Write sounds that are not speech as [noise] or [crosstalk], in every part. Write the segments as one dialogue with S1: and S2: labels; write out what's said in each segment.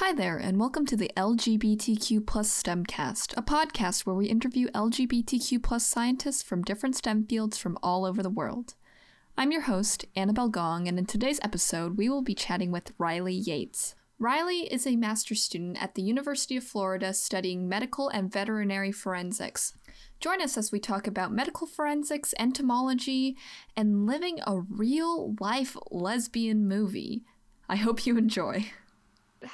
S1: Hi there, and welcome to the LGBTQ plus STEMcast, a podcast where we interview LGBTQ plus scientists from different STEM fields from all over the world. I'm your host, Annabelle Gong, and in today's episode, we will be chatting with Riley Yates. Riley is a master's student at the University of Florida studying medical and veterinary forensics. Join us as we talk about medical forensics, entomology, and living a real life lesbian movie. I hope you enjoy. [laughs]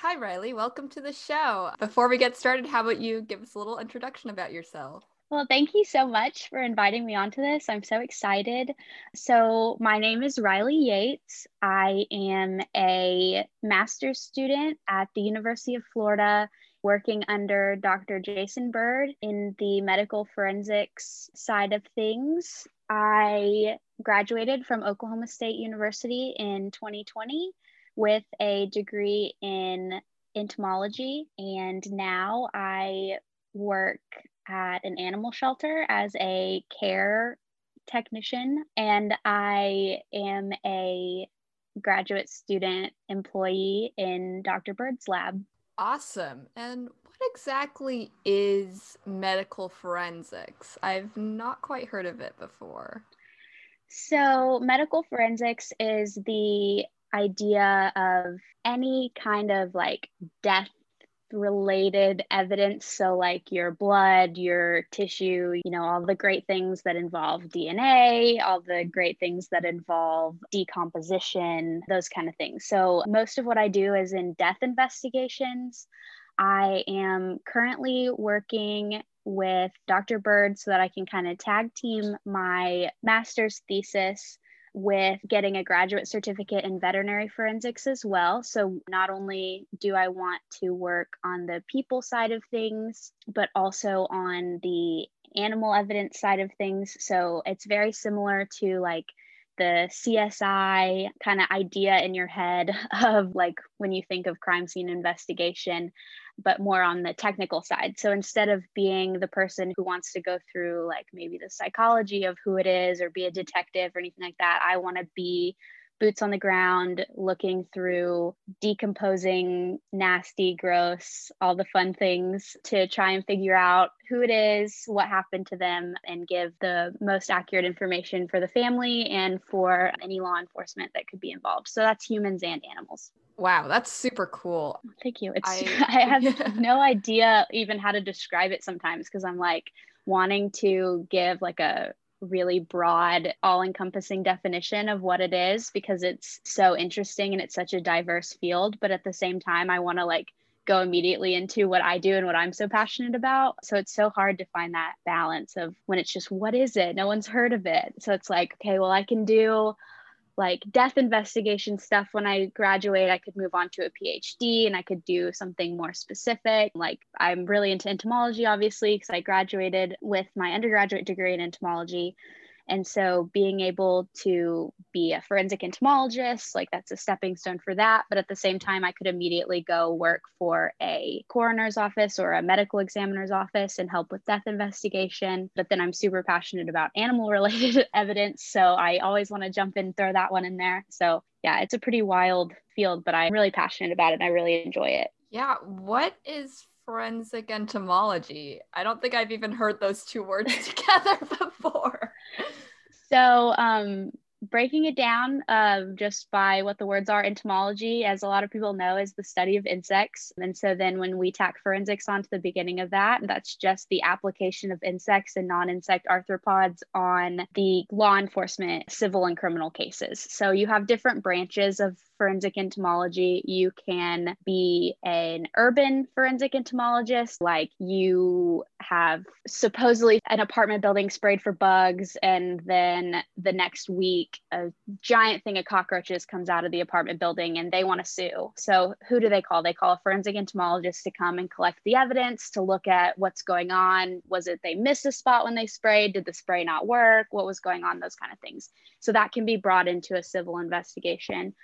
S1: Hi, Riley. Welcome to the show. Before we get started, how about you give us a little introduction about yourself?
S2: Well, thank you so much for inviting me onto this. I'm so excited. So, my name is Riley Yates. I am a master's student at the University of Florida, working under Dr. Jason Byrd in the medical forensics side of things. I graduated from Oklahoma State University in 2020 with a degree in entomology. And now I work at an animal shelter as a care technician. And I am a graduate student employee in Dr. Byrd's lab.
S1: Awesome. And what exactly is medical forensics? I've not quite heard of it before.
S2: So, medical forensics is the idea of any kind of like death related evidence. So, like your blood, your tissue, you know, all the great things that involve DNA, all the great things that involve decomposition, those kind of things. So, most of what I do is in death investigations. I am currently working with Dr. Byrd so that I can kind of tag team my master's thesis with getting a graduate certificate in veterinary forensics as well. So, not only do I want to work on the people side of things, but also on the animal evidence side of things. So, it's very similar to like the CSI kind of idea in your head [laughs] of like when you think of crime scene investigation, but more on the technical side. So instead of being the person who wants to go through like maybe the psychology of who it is or be a detective or anything like that, I want to be boots on the ground, looking through decomposing, nasty, gross, all the fun things to try and figure out who it is, what happened to them, and give the most accurate information for the family and for any law enforcement that could be involved. So that's humans and animals.
S1: Wow, that's super cool.
S2: Thank you. It's I, [laughs] I have [laughs] no idea even how to describe it sometimes because I'm like wanting to give like a really broad, all encompassing definition of what it is because it's so interesting and it's such a diverse field. But at the same time, I want to like go immediately into what I do and what I'm so passionate about. So it's so hard to find that balance of when it's just, what is it? No one's heard of it. So it's like, okay, well, I can do like death investigation stuff when I graduate, I could move on to a PhD and I could do something more specific. Like I'm really into entomology, obviously, because I graduated with my undergraduate degree in entomology. And so being able to be a forensic entomologist, like that's a stepping stone for that. But at the same time, I could immediately go work for a coroner's office or a medical examiner's office and help with death investigation. But then I'm super passionate about animal related [laughs] evidence. So I always want to jump in, throw that one in there. So yeah, it's a pretty wild field, but I'm really passionate about it and I really enjoy it.
S1: Yeah. What is forensic entomology? I don't think I've even heard those two words [laughs] together before.
S2: So, um, breaking it down uh, just by what the words are entomology as a lot of people know is the study of insects and so then when we tack forensics onto the beginning of that that's just the application of insects and non-insect arthropods on the law enforcement civil and criminal cases so you have different branches of forensic entomology. You can be an urban forensic entomologist, like you have supposedly an apartment building sprayed for bugs, and then the next week, a giant thing of cockroaches comes out of the apartment building and they want to sue. So, who do they call? They call a forensic entomologist to come and collect the evidence to look at what's going on. Was it they missed a spot when they sprayed? Did the spray not work? What was going on? Those kind of things. So, that can be brought into a civil investigation.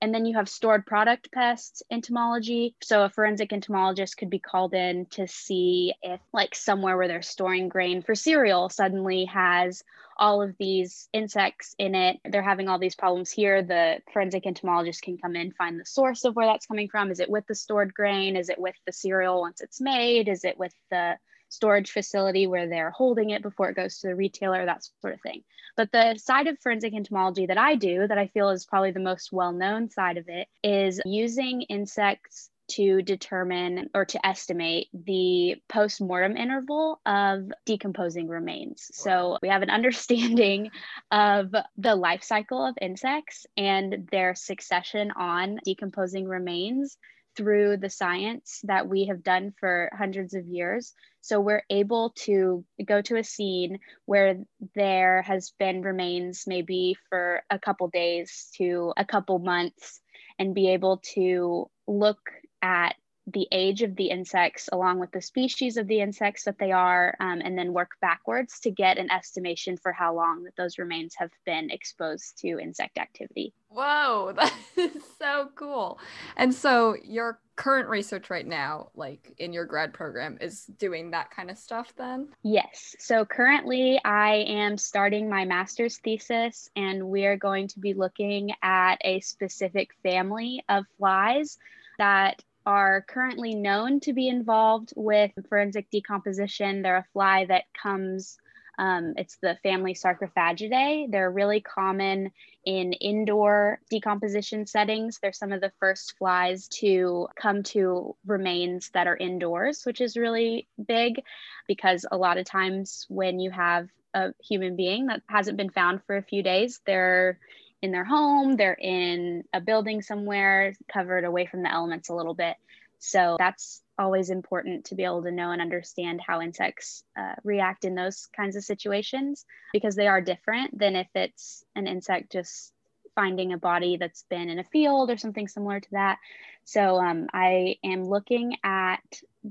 S2: And then you have stored product pests entomology. So a forensic entomologist could be called in to see if, like, somewhere where they're storing grain for cereal suddenly has all of these insects in it. They're having all these problems here. The forensic entomologist can come in, find the source of where that's coming from. Is it with the stored grain? Is it with the cereal once it's made? Is it with the storage facility where they're holding it before it goes to the retailer, that sort of thing. But the side of forensic entomology that I do, that I feel is probably the most well known side of it, is using insects to determine or to estimate the post mortem interval of decomposing remains. So we have an [laughs] understanding of the life cycle of insects and their succession on decomposing remains through the science that we have done for hundreds of years. So we're able to go to a scene where there has been remains maybe for a couple days to a couple months and be able to look at the age of the insects along with the species of the insects that they are, um, and then work backwards to get an estimation for how long that those remains have been exposed to insect activity.
S1: Whoa, [laughs] that is so cool. And so your current research right now, like in your grad program, is doing that kind of stuff then?
S2: Yes. So currently I am starting my master's thesis, and we are going to be looking at a specific family of flies that are currently known to be involved with forensic decomposition. They're a fly that comes, um, it's the family Sarcophagidae. They're really common in indoor decomposition settings. They're some of the first flies to come to remains that are indoors, which is really big because a lot of times when you have a human being that hasn't been found for a few days, they're in their home, they're in a building somewhere, covered away from the elements a little bit. So that's always important to be able to know and understand how insects uh, react in those kinds of situations because they are different than if it's an insect just finding a body that's been in a field or something similar to that. So um, I am looking at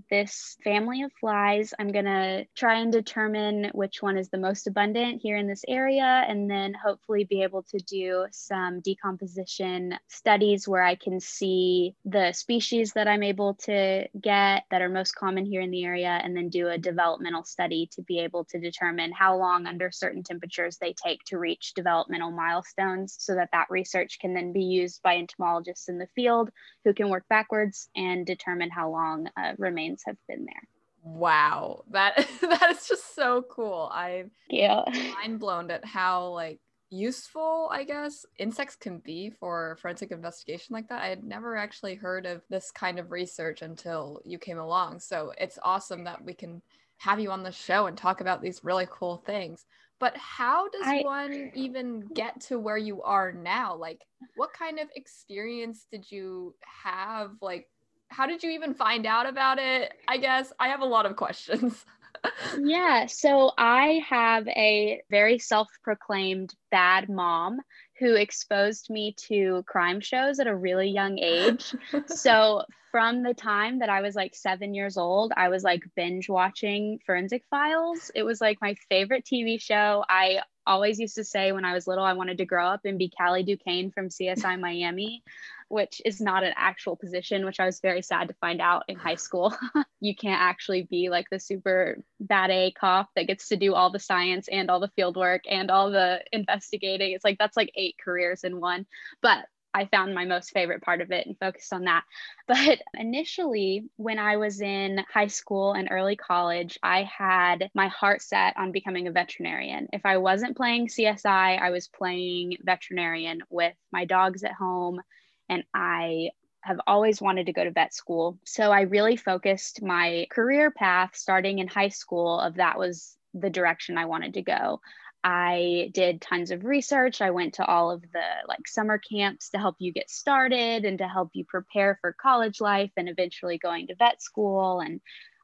S2: this family of flies. I'm going to try and determine which one is the most abundant here in this area, and then hopefully be able to do some decomposition studies where I can see the species that I'm able to get that are most common here in the area, and then do a developmental study to be able to determine how long under certain temperatures they take to reach developmental milestones so that that research can then be used by entomologists in the field who can work backwards and determine how long uh, remains remains have been there.
S1: Wow, that [laughs] that is just so cool. I'm
S2: yeah
S1: mind blown at how like useful I guess insects can be for forensic investigation like that. I had never actually heard of this kind of research until you came along. So it's awesome that we can have you on the show and talk about these really cool things. But how does I, one even get to where you are now? Like, what kind of experience did you have? Like, how did you even find out about it? I guess I have a lot of questions. [laughs]
S2: yeah, so I have a very self proclaimed bad mom who exposed me to crime shows at a really young age. [laughs] so from the time that I was like seven years old, I was like binge watching Forensic Files. It was like my favorite TV show. I always used to say when I was little, I wanted to grow up and be Calleigh Duquesne from CSI Miami which is not an actual position, which I was very sad to find out in high school. [laughs] you can't actually be like the super bad A cop that gets to do all the science and all the field work and all the investigating. It's like that's like eight careers in one. But I found my most favorite part of it and focused on that. [laughs] But initially, when I was in high school and early college, I had my heart set on becoming a veterinarian. If I wasn't playing CSI, I was playing veterinarian with my dogs at home and I have always wanted to go to vet school. So I really focused my career path starting in high school of that was the direction I wanted to go. I did tons of research. I went to all of the like summer camps to help you get started and to help you prepare for college life and eventually going to vet school and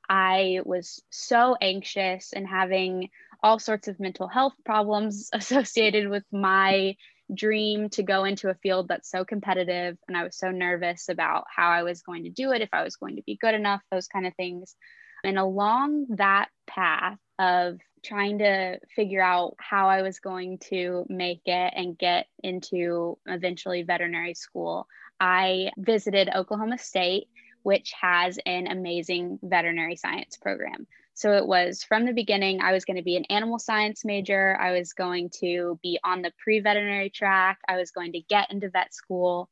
S2: I was so anxious and having all sorts of mental health problems [laughs] associated with my dream to go into a field that's so competitive and i was so nervous about how i was going to do it if i was going to be good enough those kind of things and along that path of trying to figure out how I was going to make it and get into eventually veterinary school, I visited Oklahoma State, which has an amazing veterinary science program. So it was from the beginning, I was going to be an animal science major. I was going to be on the pre veterinary track. I was going to get into vet school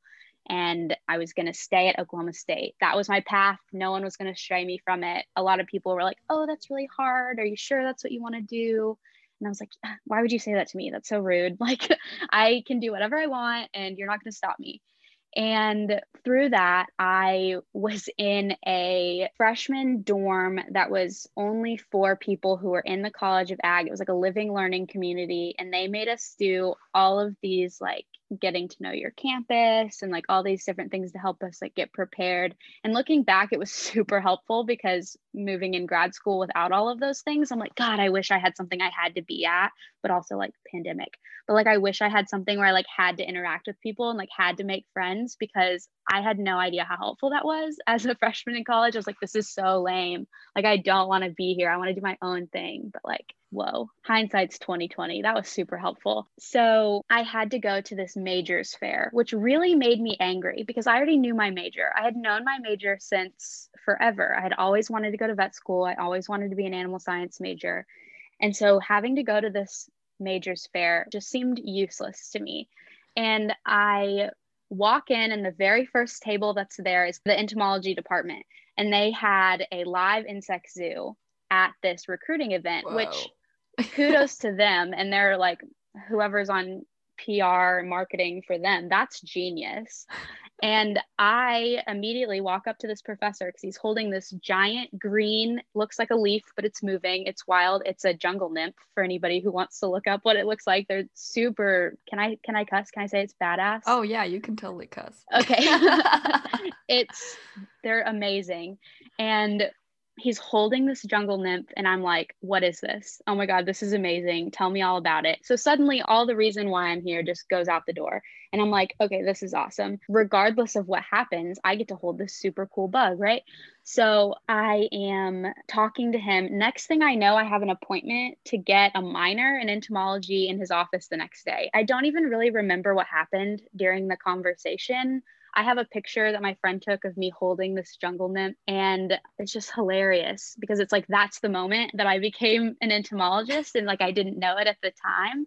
S2: and I was going to stay at Oklahoma State. That was my path. No one was going to stray me from it. A lot of people were like, oh, that's really hard. Are you sure that's what you want to do? And I was like, why would you say that to me? That's so rude. [laughs] Like, I can do whatever I want and you're not going to stop me. And through that, I was in a freshman dorm that was only for people who were in the College of Ag. It was like a living learning community. And they made us do all of these like getting to know your campus and like all these different things to help us like get prepared. And looking back, it was [laughs] super helpful because moving in grad school without all of those things, I'm like, God, I wish I had something I had to be at, but also like pandemic. But like I wish I had something where I like had to interact with people and like had to make friends because I had no idea how helpful that was [laughs] as a freshman in college. I was like, this is so lame. Like I don't want to be here. I want to do my own thing. But like whoa, hindsight's 2020. That was super helpful. So I had to go to this majors fair, which really made me angry because I already knew my major. I had known my major since forever. I had always wanted to go to vet school. I always wanted to be an animal science major. And so having to go to this majors fair just seemed useless to me. And I walk in, and the very first table that's there is the entomology department. And they had a live insect zoo at this recruiting event, Whoa. which kudos to them and they're like whoever's on PR marketing for them. That's genius. And I immediately walk up to this professor because he's holding this giant green, looks like a leaf, but it's moving. It's wild. It's a jungle nymph for anybody who wants to look up what it looks like. They're super. Can I can I cuss? Can I say it's badass?
S1: Oh yeah, you can totally cuss.
S2: Okay. [laughs] [laughs] it's they're amazing. And he's holding this jungle nymph and i'm like what is this? Oh my god this is amazing. Tell me all about it. So suddenly all the reason why i'm here just goes out the door. And i'm like okay this is awesome. Regardless of what happens i get to hold this super cool bug right? So i am talking to him. Next thing i know i have an appointment to get a minor in entomology in his office the next day. I don't even really remember what happened during the conversation I have a picture that my friend took of me holding this jungle nymph, and it's just hilarious because it's like that's the moment that I became an entomologist, and like I didn't know it at the time.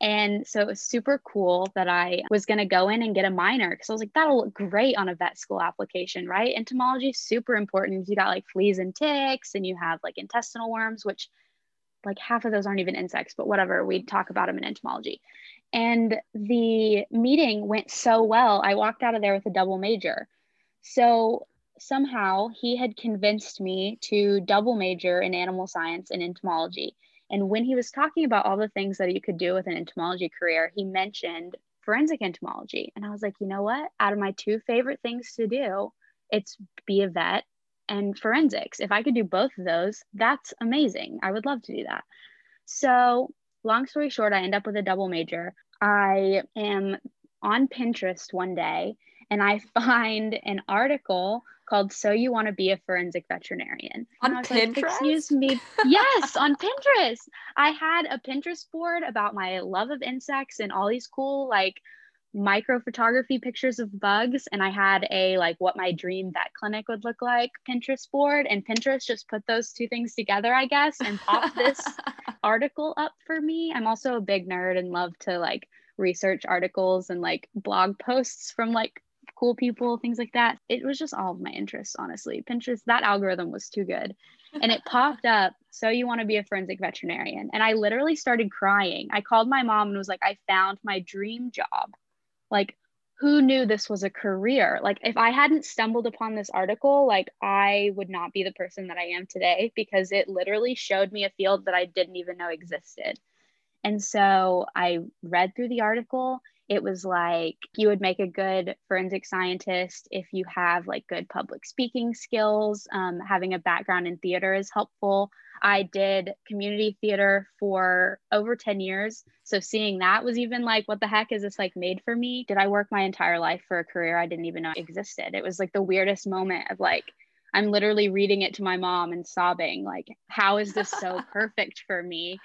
S2: And so it was super cool that I was going to go in and get a minor because I was like, that'll look great on a vet school application, right? Entomology is super important. You got like fleas and ticks, and you have like intestinal worms, which like half of those aren't even insects, but whatever. We talk about them in entomology. And the meeting went so well, I walked out of there with a double major. So somehow he had convinced me to double major in animal science and entomology. And when he was talking about all the things that you could do with an entomology career, he mentioned forensic entomology. And I was like, you know what? Out of my two favorite things to do, it's be a vet and forensics. If I could do both of those, that's amazing. I would love to do that. So long story short, I end up with a double major. I am on Pinterest one day and I [laughs] find an article called So You Want to Be a Forensic Veterinarian.
S1: On Pinterest? Like,
S2: Excuse me. [laughs] yes, on Pinterest. I had a Pinterest board about my love of insects and all these cool, like, micro photography pictures of bugs and I had a like what my dream vet clinic would look like Pinterest board and Pinterest just put those two things together I guess and popped this [laughs] article up for me. I'm also a big nerd and love to like research articles and like blog posts from like cool people things like that. It was just all of my interests honestly. Pinterest that algorithm was too good. And it popped up so you want to be a forensic veterinarian and I literally started crying. I called my mom and was like I found my dream job like who knew this was a career? Like if i hadn't stumbled upon this article like i would not be the person that i am today because it literally showed me a field that i didn't even know existed. And so i read through the article. It was like you would make a good forensic scientist if you have like good public speaking skills. Um, having a background in theater is helpful I did community theater for over 10 years. So seeing that was even like, what the heck is this like made for me? Did I work my entire life for a career I didn't even know existed? It was like the weirdest moment of like, I'm literally reading it to my mom and sobbing, like, how is this so [laughs] perfect for me?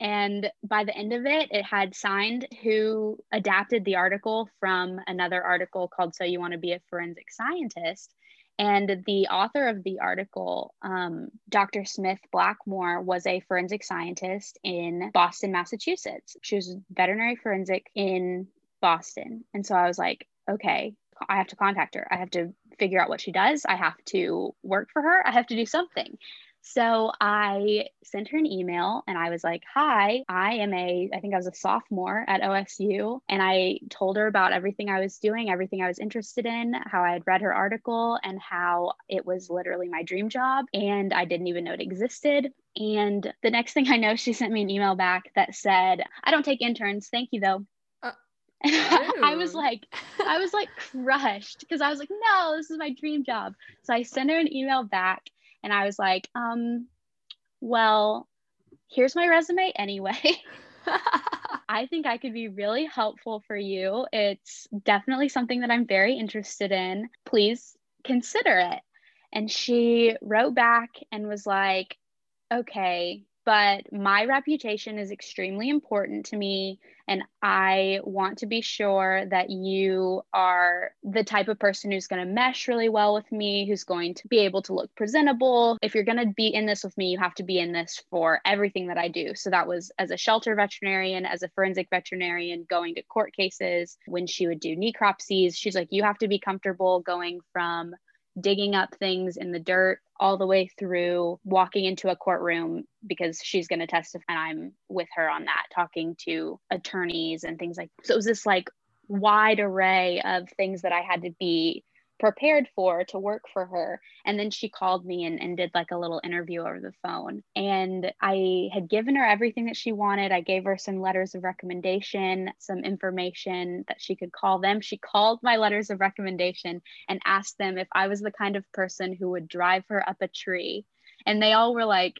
S2: And by the end of it, it had signed who adapted the article from another article called So You Want to Be a Forensic Scientist. And the author of the article, um, Dr. Smith Blackmore, was a forensic scientist in Boston, Massachusetts. She was veterinary forensic in Boston. And so I was like, okay, I have to contact her. I have to figure out what she does. I have to work for her. I have to do something. So I sent her an email and I was like, Hi, I am a, I think I was a sophomore at OSU. And I told her about everything I was doing, everything I was interested in, how I had read her article, and how it was literally my dream job. And I didn't even know it existed. And the next thing I know, she sent me an email back that said, I don't take interns. Thank you, though. Uh, [laughs] I was like, I was like crushed because I was like, no, this is my dream job. So I sent her an email back and I was like, um, well, here's my resume anyway. [laughs] I think I could be really helpful for you. It's definitely something that I'm very interested in. Please consider it. And she wrote back and was like, okay, but my reputation is extremely important to me. And I want to be sure that you are the type of person who's going to mesh really well with me, who's going to be able to look presentable. If you're going to be in this with me, you have to be in this for everything that I do. So that was as a shelter veterinarian, as a forensic veterinarian, going to court cases. When she would do necropsies, she's like, you have to be comfortable going from digging up things in the dirt all the way through walking into a courtroom because she's going to testify and I'm with her on that talking to attorneys and things like so it was this like wide array of things that I had to be prepared for to work for her. And then she called me and, and did like a little interview over the phone. And I had given her everything that she wanted. I gave her some letters of recommendation, some information that she could call them. She called my letters of recommendation and asked them if I was the kind of person who would drive her up a tree. And they all were like,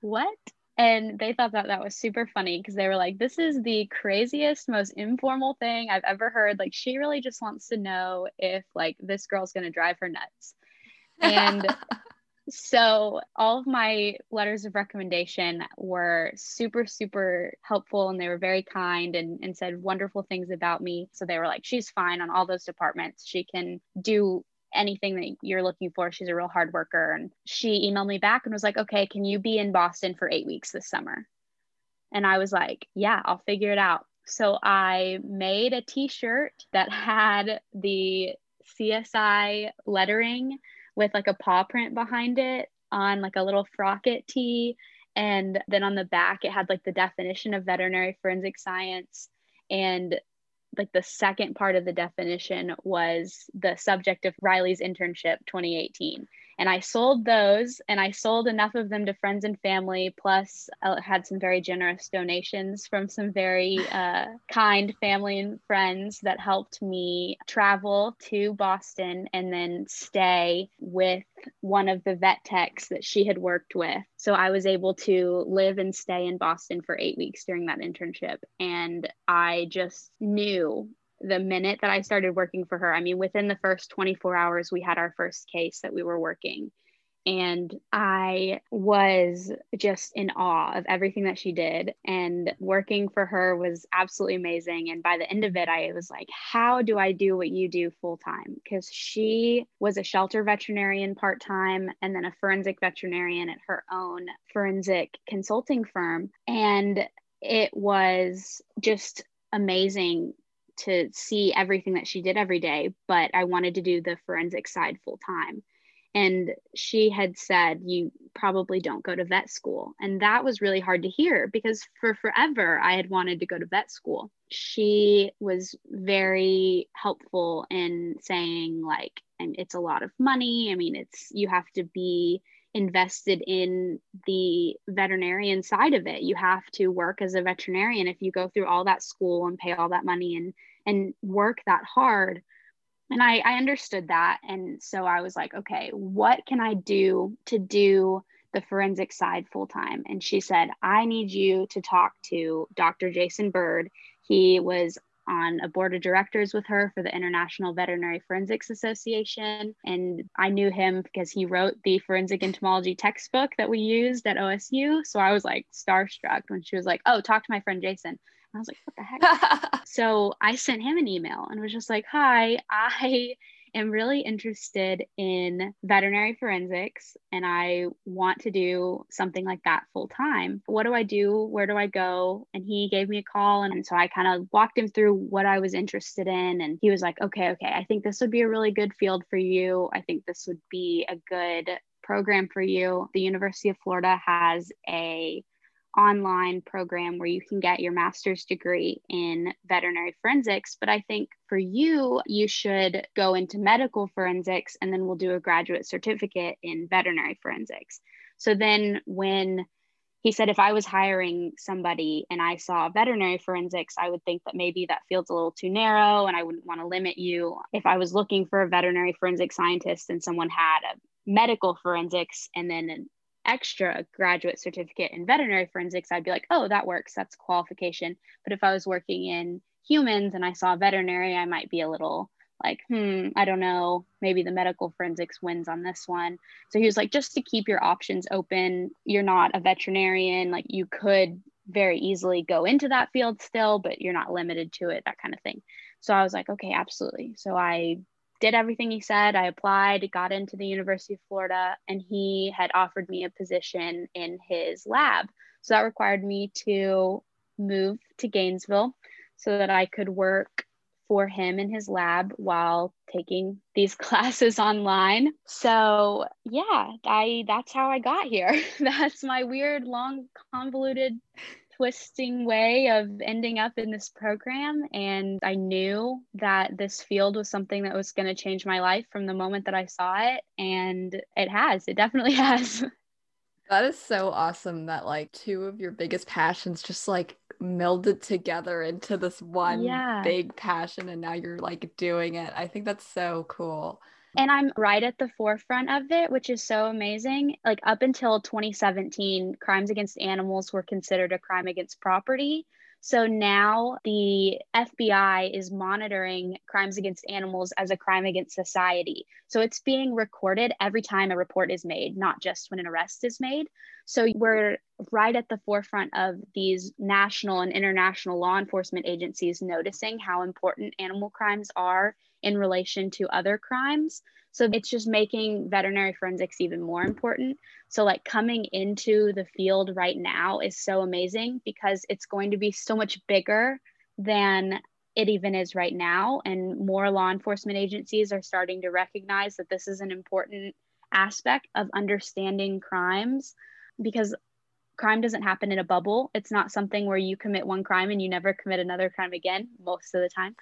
S2: What? And they thought that that was super funny because they were like this is the craziest most informal thing i've ever heard. Like she really just wants to know if like this girl's going to drive her nuts. And [laughs] so all of my letters of recommendation were super super helpful and they were very kind and, and said wonderful things about me. So they were like she's fine on all those departments. She can do anything that you're looking for. She's a real hard worker. And she emailed me back and was like, okay, can you be in Boston for eight weeks this summer? And I was like, yeah, I'll figure it out. So I made a t shirt that had the CSI lettering with like a paw print behind it on like a little frocket tee. And then on the back, it had like the definition of veterinary forensic science and like the second part of the definition was the subject of Riley's internship 2018 and I sold those and I sold enough of them to friends and family. Plus, I had some very generous donations from some very [laughs] uh, kind family and friends that helped me travel to Boston and then stay with one of the vet techs that she had worked with. So I was able to live and stay in Boston for eight weeks during that internship. And I just knew the minute that I started working for her, I mean, within the first 24 hours, we had our first case that we were working. And I was just in awe of everything that she did. And working for her was absolutely amazing. And by the end of it, I was like, how do I do what you do full time? Because she was a shelter veterinarian part time and then a forensic veterinarian at her own forensic consulting firm. And it was just amazing to see everything that she did every day, but I wanted to do the forensic side full time. And she had said, You probably don't go to vet school. And that was really hard to hear because for forever I had wanted to go to vet school. She was very helpful in saying, like, and it's a lot of money. I mean, it's you have to be invested in the veterinarian side of it. You have to work as a veterinarian if you go through all that school and pay all that money and and work that hard. And I, I understood that. And so I was like, okay, what can I do to do the forensic side full time? And she said, I need you to talk to Dr. Jason Byrd. He was on a board of directors with her for the International Veterinary Forensics Association. And I knew him because he wrote the forensic entomology textbook that we used at OSU. So I was like starstruck when she was like, Oh, talk to my friend Jason. And I was like, What the heck? [laughs] so I sent him an email and was just like, Hi, I am really interested in veterinary forensics and I want to do something like that full time. What do I do? Where do I go? And he gave me a call. And so I kind of walked him through what I was interested in. And he was like, okay, okay, I think this would be a really good field for you. I think this would be a good program for you. The University of Florida has a online program where you can get your master's degree in veterinary forensics. But I think for you, you should go into medical forensics and then we'll do a graduate certificate in veterinary forensics. So then when he said if I was hiring somebody and I saw veterinary forensics, I would think that maybe that field's a little too narrow and I wouldn't want to limit you. If I was looking for a veterinary forensic scientist and someone had a medical forensics and then an extra graduate certificate in veterinary forensics, I'd be like, oh, that works. That's qualification. But if I was working in humans and I saw veterinary, I might be a little like, hmm, I don't know. Maybe the medical forensics wins on this one. So he was like, just to keep your options open, you're not a veterinarian. Like, you could very easily go into that field still, but you're not limited to it, that kind of thing. So I was like, okay, absolutely. So I did everything he said. I applied, got into the University of Florida, and he had offered me a position in his lab. So that required me to move to Gainesville so that I could work for him in his lab while taking these [laughs] classes online. So, yeah, I that's how I got here. [laughs] that's my weird long convoluted twisting way of ending up in this program. And I knew that this field was something that was going to change my life from the moment that I saw it. And it has, it definitely [laughs] has.
S1: That is so awesome that like two of your biggest passions just like melded together into this one yeah. big passion and now you're like doing it. I think that's so cool.
S2: And I'm right at the forefront of it, which is so amazing. Like up until 2017, crimes against animals were considered a crime against property. So now the FBI is monitoring crimes against animals as a crime against society. So it's being recorded every time a report is made, not just when an arrest is made. So we're right at the forefront of these national and international law enforcement agencies noticing how important animal crimes are in relation to other crimes. So it's just making veterinary forensics even more important. So, like, coming into the field right now is so amazing because it's going to be so much bigger than it even is right now. And more law enforcement agencies are starting to recognize that this is an important aspect of understanding crimes because crime doesn't happen in a bubble. It's not something where you commit one crime and you never commit another crime again most of the time.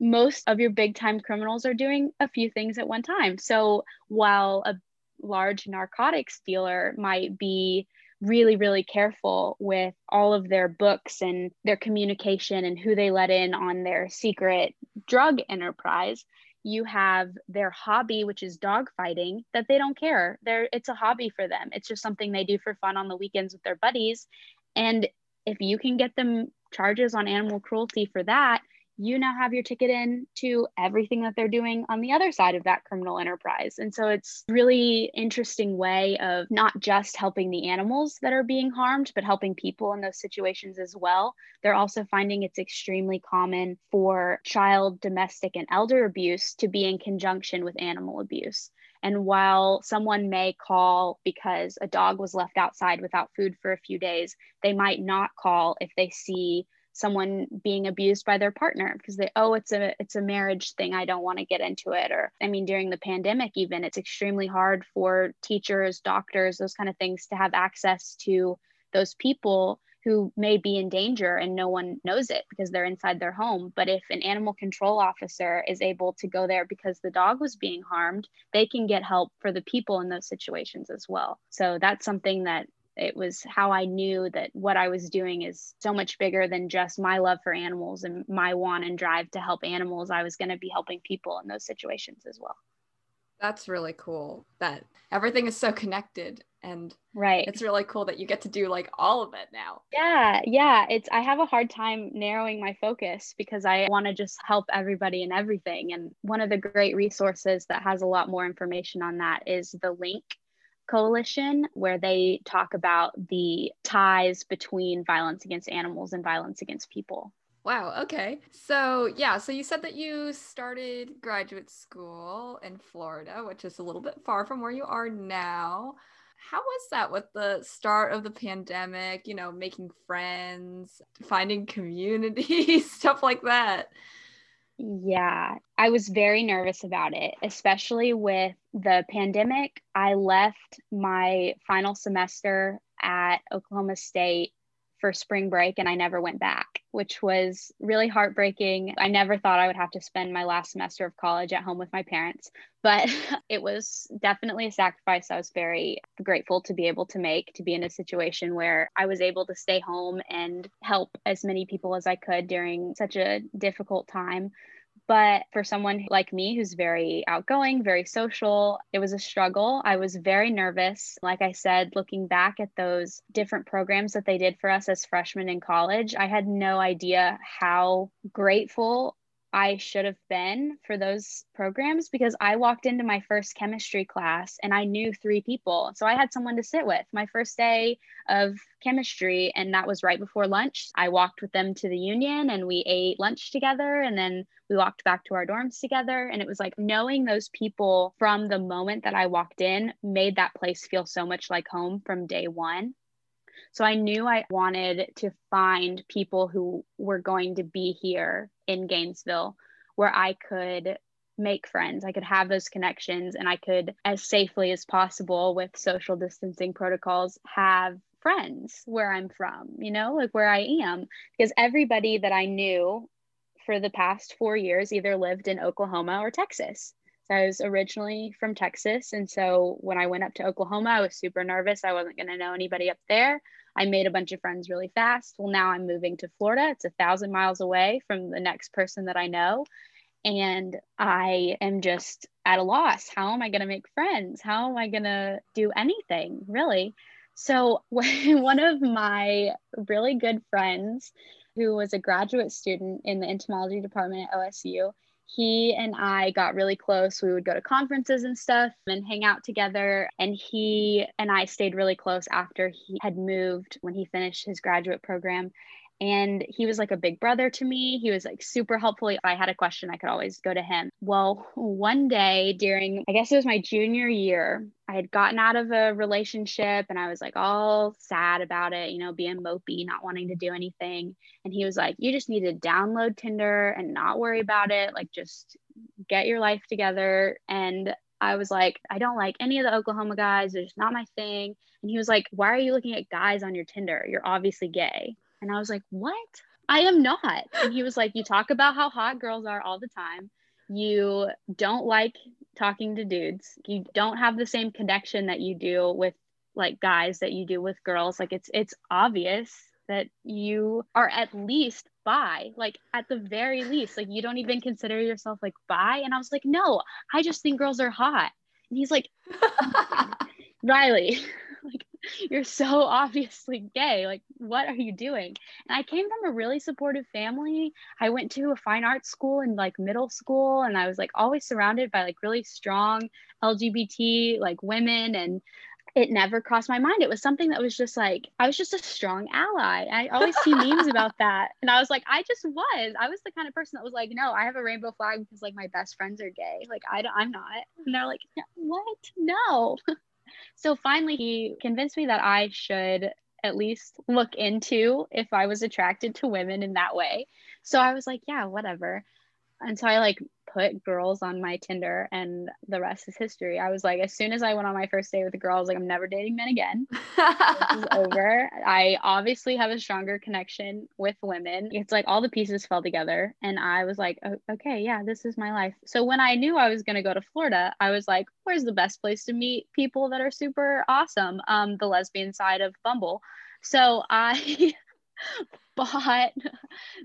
S2: Most of your big time criminals are doing a few things at one time. So while a large narcotics dealer might be really, really careful with all of their books and their communication and who they let in on their secret drug enterprise, you have their hobby which is dog fighting that they don't care. They're it's a hobby for them. It's just something they do for fun on the weekends with their buddies. And if you can get them charges on animal cruelty for that you now have your ticket in to everything that they're doing on the other side of that criminal enterprise. And so it's really interesting way of not just helping the animals that are being harmed, but helping people in those situations as well. They're also finding it's extremely common for child, domestic, and elder abuse to be in conjunction with animal abuse. And while someone may call because a dog was left outside without food for a few days, they might not call if they see someone being abused by their partner because they oh it's a it's a marriage thing i don't want to get into it or i mean during the pandemic even it's extremely hard for teachers doctors those kind of things to have access to those people who may be in danger and no one knows it because they're inside their home. But if an animal control officer is able to go there because the dog was being harmed, they can get help for the people in those situations as well. So that's something that it was how I knew that what I was doing is so much bigger than just my love for animals and my want and drive to help animals. I was going to be helping people in those situations as well.
S1: That's really cool that everything is so connected and
S2: right
S1: it's really cool that you get to do like all of it now
S2: yeah yeah it's i have a hard time narrowing my focus because i want to just help everybody and everything and one of the great resources that has a lot more information on that is the link coalition where they talk about the ties between violence against animals and violence against people
S1: Wow. Okay. So, yeah. So, you said that you started graduate school in Florida, which is a little bit far from where you are now how was that with the start of the pandemic you know making friends finding community [laughs] stuff like that
S2: yeah i was very nervous about it especially with the pandemic. I left my final semester at oklahoma state for spring break and I never went back, which was really heartbreaking. I never thought I would have to spend my last semester of college at home with my parents, but [laughs] it was definitely a sacrifice I was very grateful to be able to make to be in a situation where I was able to stay home and help as many people as I could during such a difficult time. But for someone like me who's very outgoing, very social, it was a struggle. I was very nervous. Like I said, looking back at those different programs that they did for us as freshmen in college, I had no idea how grateful I should have been for those programs because I walked into my first chemistry class and I knew three people. So I had someone to sit with my first day of chemistry, and that was right before lunch. I walked with them to the union and we ate lunch together, and then we walked back to our dorms together. And it was like knowing those people from the moment that I walked in made that place feel so much like home from day one. So I knew I wanted to find people who were going to be here in Gainesville where I could make friends. I could have those connections and I could, as safely as possible with social distancing protocols, have friends where I'm from, you know, like where I am. Because everybody that I knew for the past four years either lived in Oklahoma or Texas. So I was originally from Texas. And so when I went up to Oklahoma, I was super nervous. I wasn't going to know anybody up there. I made a bunch of friends really fast. Well, now I'm moving to Florida. It's a thousand miles away from the next person that I know. And I am just at a loss. How am I going to make friends? How am I going to do anything really? So, [laughs] one of my really good friends, who was a graduate student in the entomology department at OSU, he and I got really close. We would go to conferences and stuff and hang out together. And he and I stayed really close after he had moved when he finished his graduate program and he was like a big brother to me. He was like super helpful. If I had a question, I could always go to him. Well, one day during, I guess it was my junior year, I had gotten out of a relationship and I was like all sad about it, you know, being mopey, not wanting to do anything. And he was like, You just need to download Tinder and not worry about it. Like, just get your life together. And I was like, I don't like any of the Oklahoma guys. They're just not my thing. And he was like, Why are you looking at guys on your Tinder? You're obviously gay. And I was like, what? I am not. And he was like, you talk about how hot girls are all the time. You don't like talking to dudes. You don't have the same connection that you do with like guys that you do with girls. Like it's it's obvious that you are at least bi, like at the very least. Like you don't even consider yourself like bi. And I was like, no, I just think girls are hot. And he's like, [laughs] Riley, [laughs] you're so obviously gay like what are you doing and i came from a really supportive family i went to a fine arts school in like middle school and i was like always surrounded by like really strong lgbt like women and it never crossed my mind. It was something that was just like, I was just a strong ally. I always see memes [laughs] about that. And I was like, I just was. I was the kind of person that was like, no, I have a rainbow flag because like my best friends are gay. Like, I don't, I'm not. And they're like, what? No. [laughs] So finally, he convinced me that I should at least look into if I was attracted to women in that way. So I was like, yeah, whatever. And so I like put girls on my Tinder and the rest is history. I was like, as soon as I went on my first date with a girl, I was like, I'm never dating men again. [laughs] this is over. I obviously have a stronger connection with women. It's like all the pieces fell together. And I was like, okay, yeah, this is my life. So when I knew I was going to go to Florida, I was like, where's the best place to meet people that are super awesome? Um, the lesbian side of Bumble. So I [laughs] [laughs] bought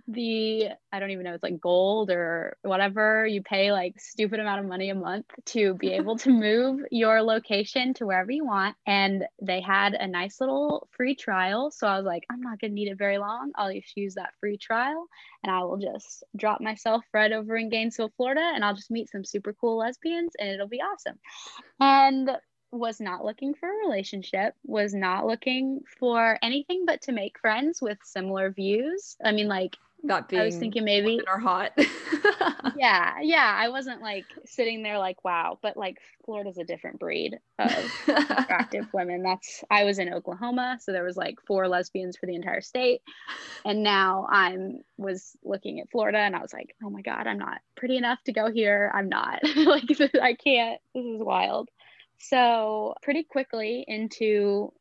S2: the I don't even know it's like gold or whatever you pay like stupid amount of money a month to be [laughs] able to move your location to wherever you want. And they had a nice little free trial. So I was like I'm not going to need it very long. I'll just use that free trial and I will just drop myself right over in Gainesville Florida and I'll just meet some super cool lesbians and it'll be awesome. And was not looking for a relationship, was not looking for anything but to make friends with similar views. I mean, like,
S1: not being
S2: I was thinking maybe
S1: or hot. [laughs]
S2: yeah, yeah. I wasn't like sitting there like, wow, but like Florida's a different breed of attractive [laughs] women. That's I was in Oklahoma, so there was like four lesbians for the entire state. And now I'm was looking at Florida and I was like, oh my God, I'm not pretty enough to go here. I'm not [laughs] like I can't. This is wild. So, pretty quickly into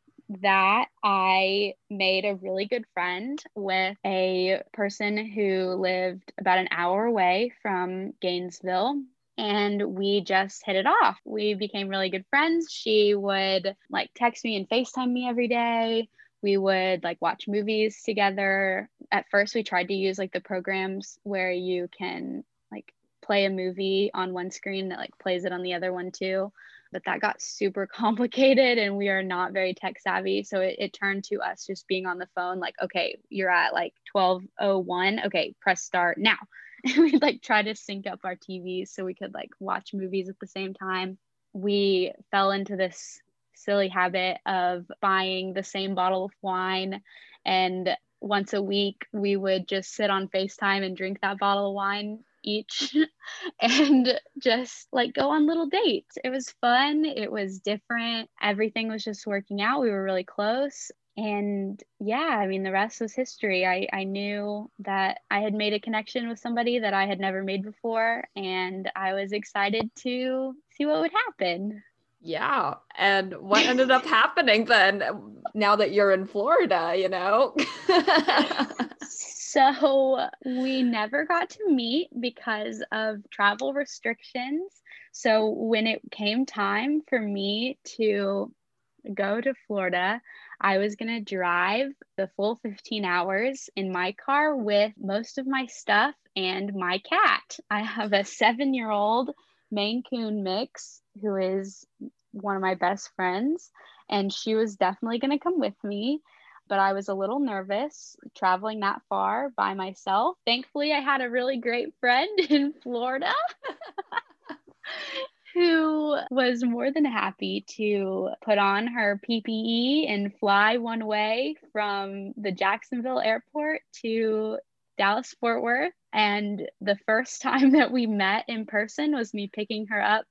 S2: that, I made a really good friend with a person who lived about an hour away from Gainesville. And we just hit it off. We became really good friends. She would like text me and FaceTime me every day. We would like watch movies together. At first, we tried to use like the programs where you can like play a movie on one screen that like plays it on the other one too but that got super [laughs] complicated and we are not very tech savvy. So it, it turned to us just being on the phone, like, okay, you're at like 1201. Okay, press start now. [laughs] And we'd like try to sync up our TVs so we could like watch movies at the same time. We fell into this silly habit of buying the same bottle of wine and once a week we would just sit on FaceTime and drink that bottle of wine each [laughs] and just like go on little dates. It was fun. It was different. Everything was just working out. We were really close. And yeah, I mean, the rest was history. I, I knew that I had made a connection with somebody that I had never made before. And I was excited to see what would happen.
S1: Yeah. And what ended up happening then now that you're in Florida, you know? [laughs]
S2: So we never got to meet because of travel restrictions. So when it came time for me to go to Florida, I was going to drive the full 15 hours in my car with most of my stuff and my cat. I have a seven year old Maine Coon mix who is one of my best friends, and she was definitely going to come with me but I was a little nervous traveling that far by myself. Thankfully, I had a really great friend [laughs] in Florida [laughs] who was more than happy to put on her PPE and fly one way from the Jacksonville airport to Dallas Fort Worth. And the first [laughs] time that we met in person was me picking her up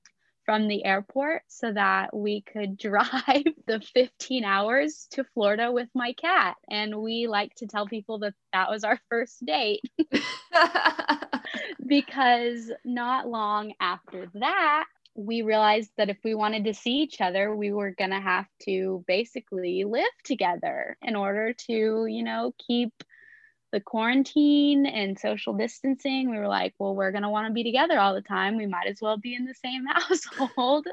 S2: from the airport so that we could [laughs] drive the 15 hours to Florida with my cat. And we like to tell people that that was our first date [laughs] because not long after that, we realized that if we wanted to see each other, we were going to have to basically live together in order to, you know, keep the quarantine and social distancing, we were like, well, we're going to want to be together all the time. We might as well be in the same [laughs] household.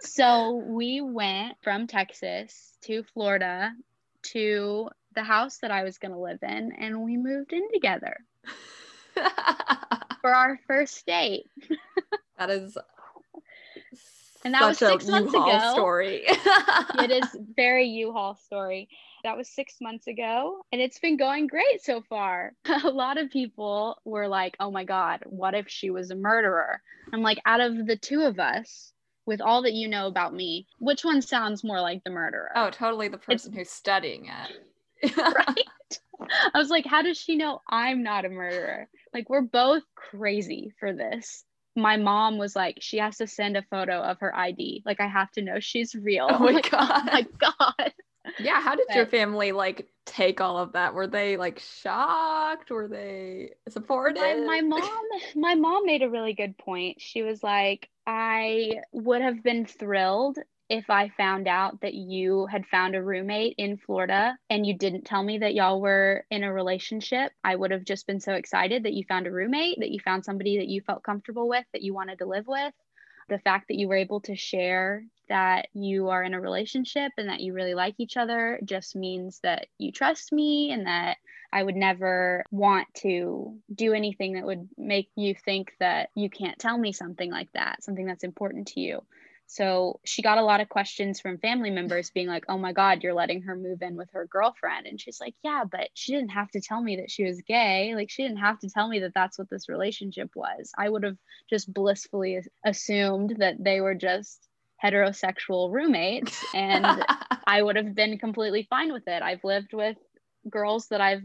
S2: so we went from Texas to Florida to the house that I was going to live in, and we moved in together [laughs] for our first date. [laughs]
S1: that is
S2: and that was six months U-Haul ago.
S1: Story.
S2: it is very U-Haul story. That was six months ago, and it's been going great so far. [laughs] A lot of people were like, "Oh my God, what if she was a murderer?" I'm like, out of the two of us, with all that you know about me, which one sounds more like the murderer?
S1: Oh, totally, the person it's, who's studying it. [laughs]
S2: right. I was like, how does she know I'm not a murderer? Like, we're both crazy for this my mom was like, she has to send a photo of her ID. Like, I have to know she's real.
S1: Oh my like, god! Oh
S2: my god!
S1: Yeah, how did but, your family like take all of that? Were they like shocked? Were they supportive?
S2: My, my mom, [laughs] my mom made a really good point. She was like, I would have been thrilled if I found out that you had found a roommate in Florida and you didn't tell me that y'all were in a relationship, I would have just been so excited that you found a roommate, that you found somebody that you felt comfortable with, that you wanted to live with. The fact that you were able to share that you are in a relationship and that you really like each other just means that you trust me and that I would never want to do anything that would make you think that you can't tell me something like that, something that's important to you. So she got a lot of questions from family members being like, oh my God, you're letting her move in with her girlfriend. And she's like, yeah, but she didn't have to tell me that she was gay. Like, she didn't have to tell me that that's what this relationship was. I would have just blissfully assumed that they were just heterosexual roommates and [laughs] I would have been completely fine with it. I've lived with girls that I've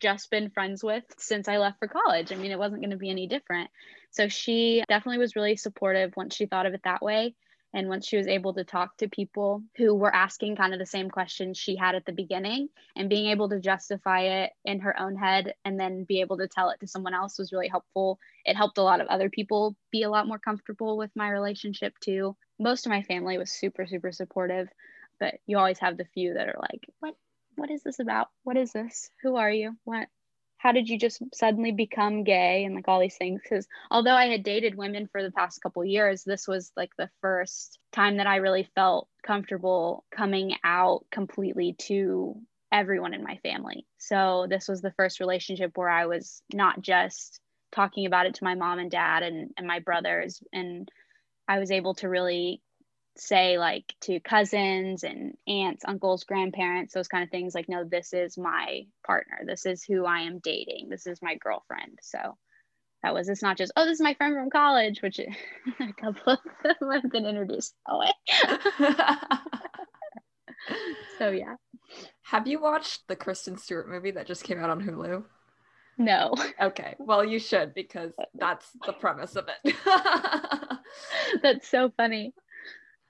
S2: just been friends with since I left for college. I mean, it wasn't going to be any different. So she definitely was really supportive once she thought of it that way. And once she was able to talk to people who were asking kind of the same questions she had at the beginning and being able to justify it in her own head and then be able to tell it to someone else was really helpful. It helped a lot of other people be a lot more comfortable with my relationship too. Most of my family was super, super supportive, but you always have the few that are like, what? What is this about? What is this? Who are you? What? how did you just suddenly become gay and like all these things because although i had dated women for the past couple years this was like the first time that i really felt comfortable coming out completely to everyone in my family so this was the first relationship where i was not just talking about it to my mom and dad and, and my brothers and i was able to really say like to cousins and aunts, uncles, grandparents, those kind of things like, no, this is my partner. This is who I am dating. This is my girlfriend. So that was, it's not just, oh, this is my friend from college, which [laughs] a couple of them have been introduced that way. [laughs] so yeah.
S1: Have you watched the Kristen Stewart movie that just came out on Hulu?
S2: No. [laughs]
S1: Okay. Well, you should because that's the premise of it. [laughs]
S2: that's so funny.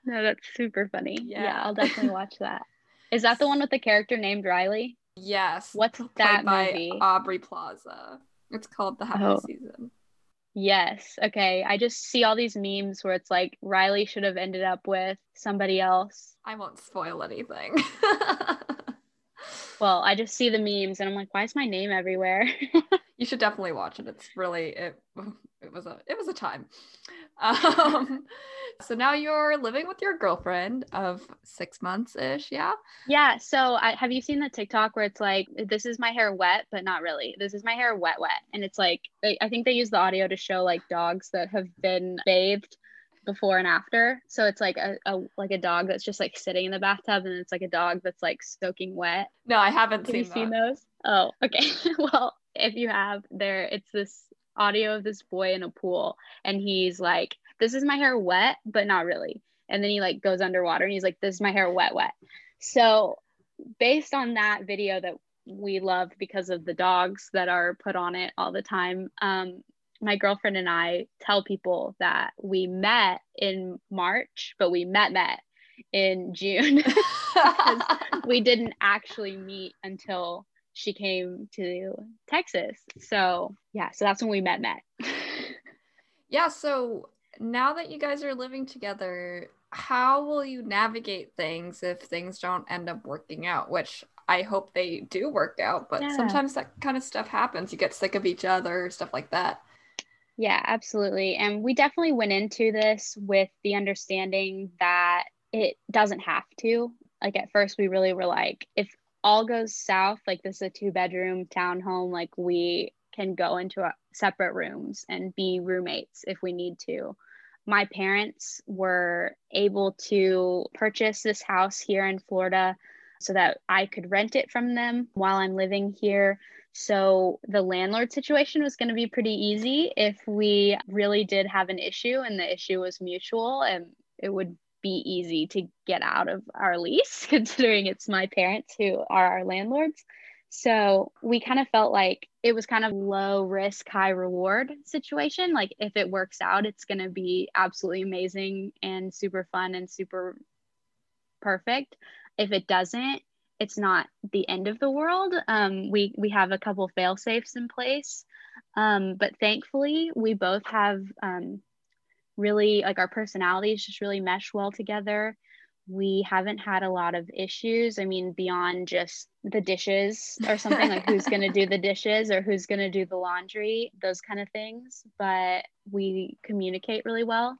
S2: No, that's super funny. Yeah. yeah, I'll definitely watch [laughs] that. Is that the one with the character named Riley?
S1: Yes.
S2: What's that movie?
S1: Aubrey Plaza. It's called The Happy oh. Season.
S2: Yes. Okay. I just see all these memes where it's like Riley should have ended up with somebody else.
S1: I won't spoil anything.
S2: Well, I just see the memes and I'm like, why is my name everywhere? [laughs]
S1: you should definitely watch it. It's really it [laughs] it was a it was a time. [laughs] Um, so now you're living with your girlfriend of six months ish, yeah?
S2: Yeah. So I, have you seen the TikTok where it's like, this is my hair wet, but not really. This is my hair wet, wet. And it's like, I think they use the audio to show like dogs that have been bathed before and after. So it's like a, a, like a dog that's just like sitting in the bathtub, and it's like a dog that's like soaking wet.
S1: No, I haven't
S2: have
S1: seen.
S2: You seen those? Oh, okay. [laughs] well, if you have, there it's this audio of this boy in a pool, and he's like, this is my hair wet, but not really. And then he like goes underwater and he's like, this is my hair wet, wet. So based on that video that we love because of the dogs that are put on it all the time, um, my girlfriend and I tell people that we met in March, but we met met in June [laughs] [laughs] we didn't actually meet until she came to Texas. So yeah, so that's when we met met. [laughs]
S1: yeah, so now that you guys are living together, how will you navigate things if things don't end up working out? Which I hope they do work out, but yeah. sometimes that kind of stuff happens. You get sick of each other, stuff like that.
S2: Yeah, absolutely. And we definitely went into this with the understanding that it doesn't have to. Like at first, we really were like, if all goes south, like this is a two bedroom townhome, like we can go into uh, separate rooms and be roommates if we need to my parents were able to purchase this house here in Florida so that I could rent it from them while I'm living here. So the landlord situation was going to be pretty easy if we really did have an issue and the issue was mutual and it would be easy to get out of our lease [laughs] considering it's my parents who are our landlords. So we kind of felt like it was kind of low risk, high reward situation. Like if it works out, it's going to be absolutely amazing and super fun and super perfect. If it doesn't, it's not the end of the world. Um, we we have a couple fail safes in place, um, but thankfully we both have um, really like our personalities just really mesh well together we haven't had a lot of issues. I mean, beyond just the dishes or something like who's going to do the [laughs] dishes or who's going to do the laundry, those kind of things. But we communicate really well.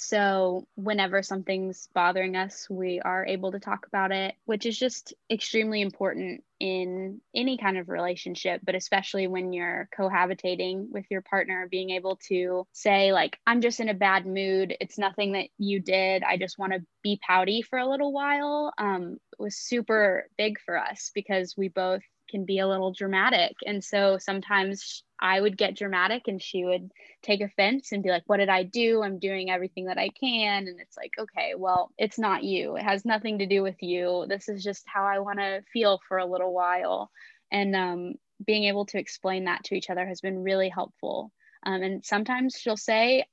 S2: So, whenever something's bothering us, we are able to talk about it, which is just extremely important in any kind of relationship, but especially when you're cohabitating with your partner, being able to say, like, I'm just in a bad mood. It's nothing that you did. I just want to be pouty for a little while um, was super big for us because we both can be a little dramatic. And so sometimes I would get dramatic and she would take offense and be like, What did I do? I'm doing everything that I can. And it's like, Okay, well, it's not you. It has nothing to do with you. This is just how I want to feel for a little while. And um, being able to explain that to each other has been really helpful. Um, and sometimes she'll say,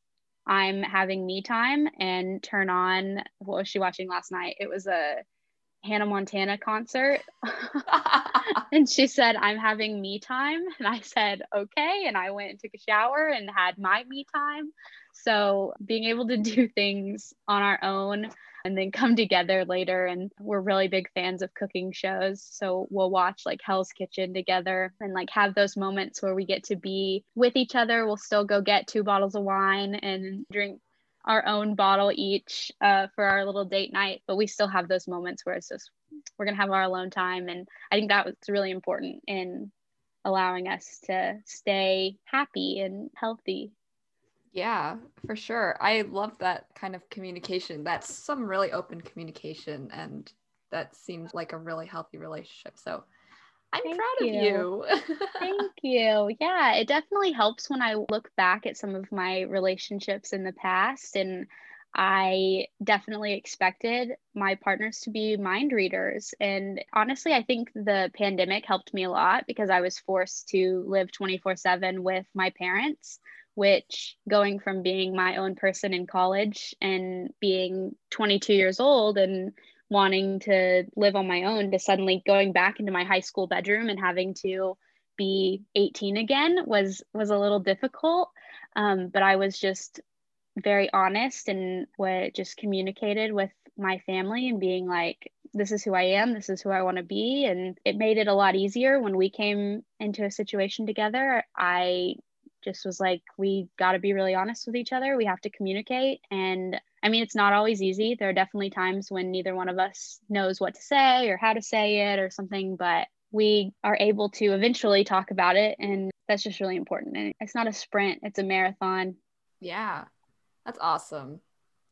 S2: I'm having me time and turn on what was she watching last night? It was a Hannah Montana concert. [laughs] [laughs] and she said, I'm having me time. [laughs] And I said, okay. And I went and took a shower and had my me time. So being able to do things on our own and then come together later. And we're really big fans of cooking shows. So we'll watch like Hell's Kitchen together and like have those moments where we get to be with each other. We'll still go get two bottles of wine and drink our own bottle each uh, for our little date night, but we still have those moments where it's just we're gonna have our alone time, and I think that was really important in allowing us to stay happy and healthy.
S1: Yeah, for sure. I love that kind of communication. That's some really open communication, and that seems like a really healthy relationship. So I'm Thank proud you. of you.
S2: Thank [laughs] you. Yeah, it definitely helps when I look back at some of my relationships in the past. And I definitely expected my partners to be mind readers. And honestly, I think the pandemic helped me a lot because I was forced to live 24 7 with my parents which going from being my own person in college and being 22 years old and wanting to live on my own to suddenly going back into my high school bedroom and having to be 18 again was was a little difficult. Um, but i was just very honest and what just communicated with my family and being like this is who i am. This is who i want to be. And it made it a lot easier when we came into a situation together. I just was like we got to be really honest with each other we have to communicate and I mean, it's not always easy. There are definitely times when neither one of us knows what to say or how to say it or something, but we are able to eventually talk about it. And that's just really important. And it's not a sprint, it's a marathon.
S1: Yeah, that's awesome.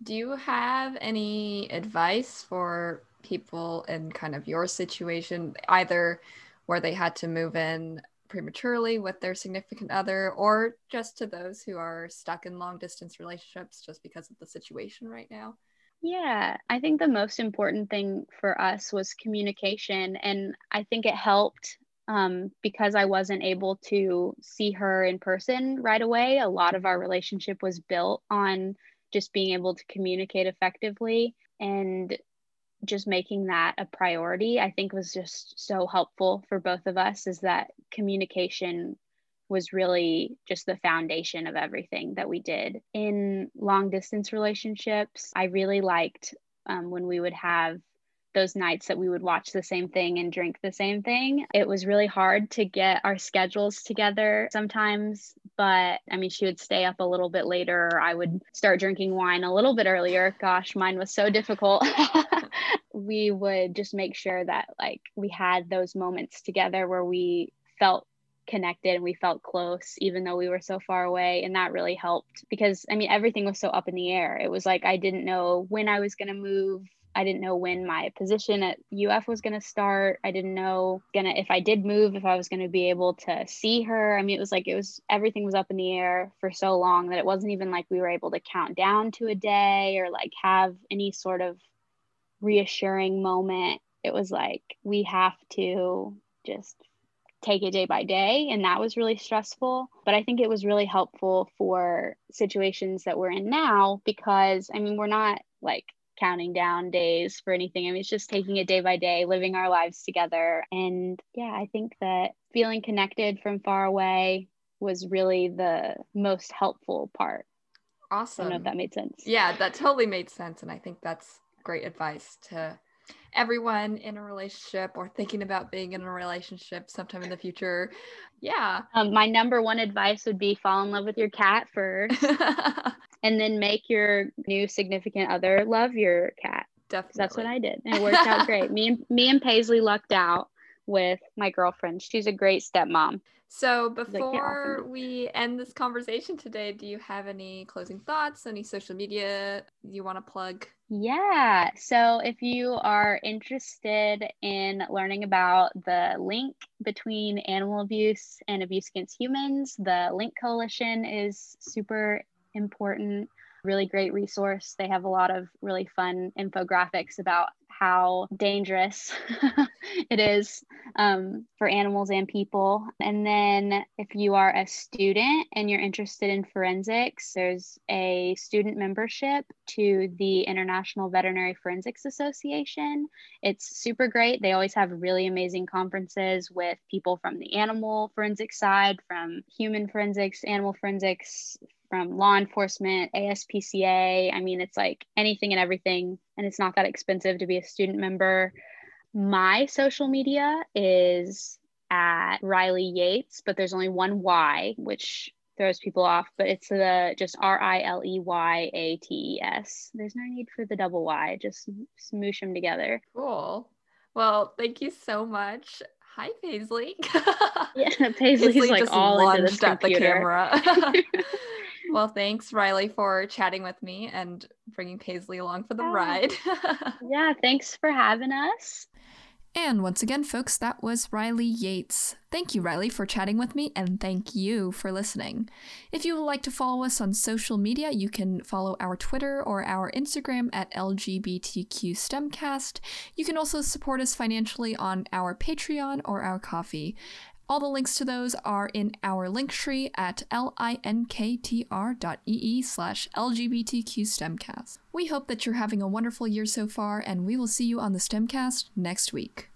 S1: Do you have any advice for people in kind of your situation, either where they had to move in prematurely with their significant other or just to those who are stuck in long distance relationships just because of the situation right now?
S2: Yeah, I think the most important thing for us was communication. And I think it helped um, because I wasn't able to see her in person right away. A lot of our relationship was built on just being able to communicate effectively. And just making that a priority, I think was just so helpful for both of us is that communication was really just the foundation of everything that we did. In long distance relationships, I really liked um, when we would have those nights that we would watch the same thing and drink the same thing. It was really hard to get our schedules together sometimes, but I mean, she would stay up a little bit later, or I would start drinking wine a little bit earlier. Gosh, mine was so difficult. [laughs] we would just make sure that like we had those moments together where we felt connected and we felt close even though we were so far away and that really helped because i mean everything was so up in the air it was like i didn't know when i was going to move I didn't know when my position at UF was going to start. I didn't know gonna if I did move if I was going to be able to see her. I mean, it was like it was everything was up in the air for so long that it wasn't even like we were able to count down to a day or like have any sort of reassuring moment. It was like we have to just take it day by day and that was really stressful but i think it was really helpful for situations that we're in now because i mean we're not like counting down days for anything. I mean, it's just taking it day by day, living our lives together. And yeah, I think that feeling connected from far away was really the most helpful part.
S1: Awesome.
S2: I don't know if that made sense.
S1: Yeah, that totally made sense. And I think that's great advice to everyone in a relationship or thinking about being in a relationship sometime in the future. Yeah.
S2: Um, my number one advice would be fall in love with your cat first. [laughs] and then make your new significant other love your cat.
S1: Definitely.
S2: That's what I did. And it worked out great. Me and me and Paisley lucked out with my girlfriend. She's a great stepmom.
S1: So before we end this conversation today, do you have any closing thoughts, any social media you want to plug?
S2: Yeah. So if you are interested in learning about the link between animal abuse and abuse against humans, the Link Coalition is super important really great resource. They have a lot of really fun infographics about how dangerous [laughs] it is um, for animals and people. And then, if you are a student and you're interested in forensics, there's a student membership to the International Veterinary Forensics Association. It's super great. They always have really amazing conferences with people from the animal forensics side, from human forensics, animal forensics, from law enforcement, ASPCA. I mean, it's like anything and everything, and it's not that expensive to be a student member. My social media is at Riley Yates, but there's only one Y, which throws people off, but it's the just R I L E Y A T E S. There's no need for the double Y, just smoosh them together.
S1: Cool. Well, thank you so much. Hi, Paisley. [laughs]
S2: yeah, [laughs] Paisley's Paisley like all into this computer. the camera. [laughs]
S1: Well, thanks, Riley, for chatting with me and bringing Paisley along for the ride. [laughs]
S2: yeah, thanks for having us.
S1: And once again, folks, that was Riley Yates. Thank you, Riley, for chatting with me, and thank you for listening. If you would like to follow us on social media, you can follow our Twitter or our Instagram at LGBTQ STEMcast. You can also support us financially on our Patreon or our Ko-fi. All the links to those are in our link tree at linktr.ee slash LGBTQ. We hope that you're having a wonderful year so far, and we will see you on the STEMcast next week.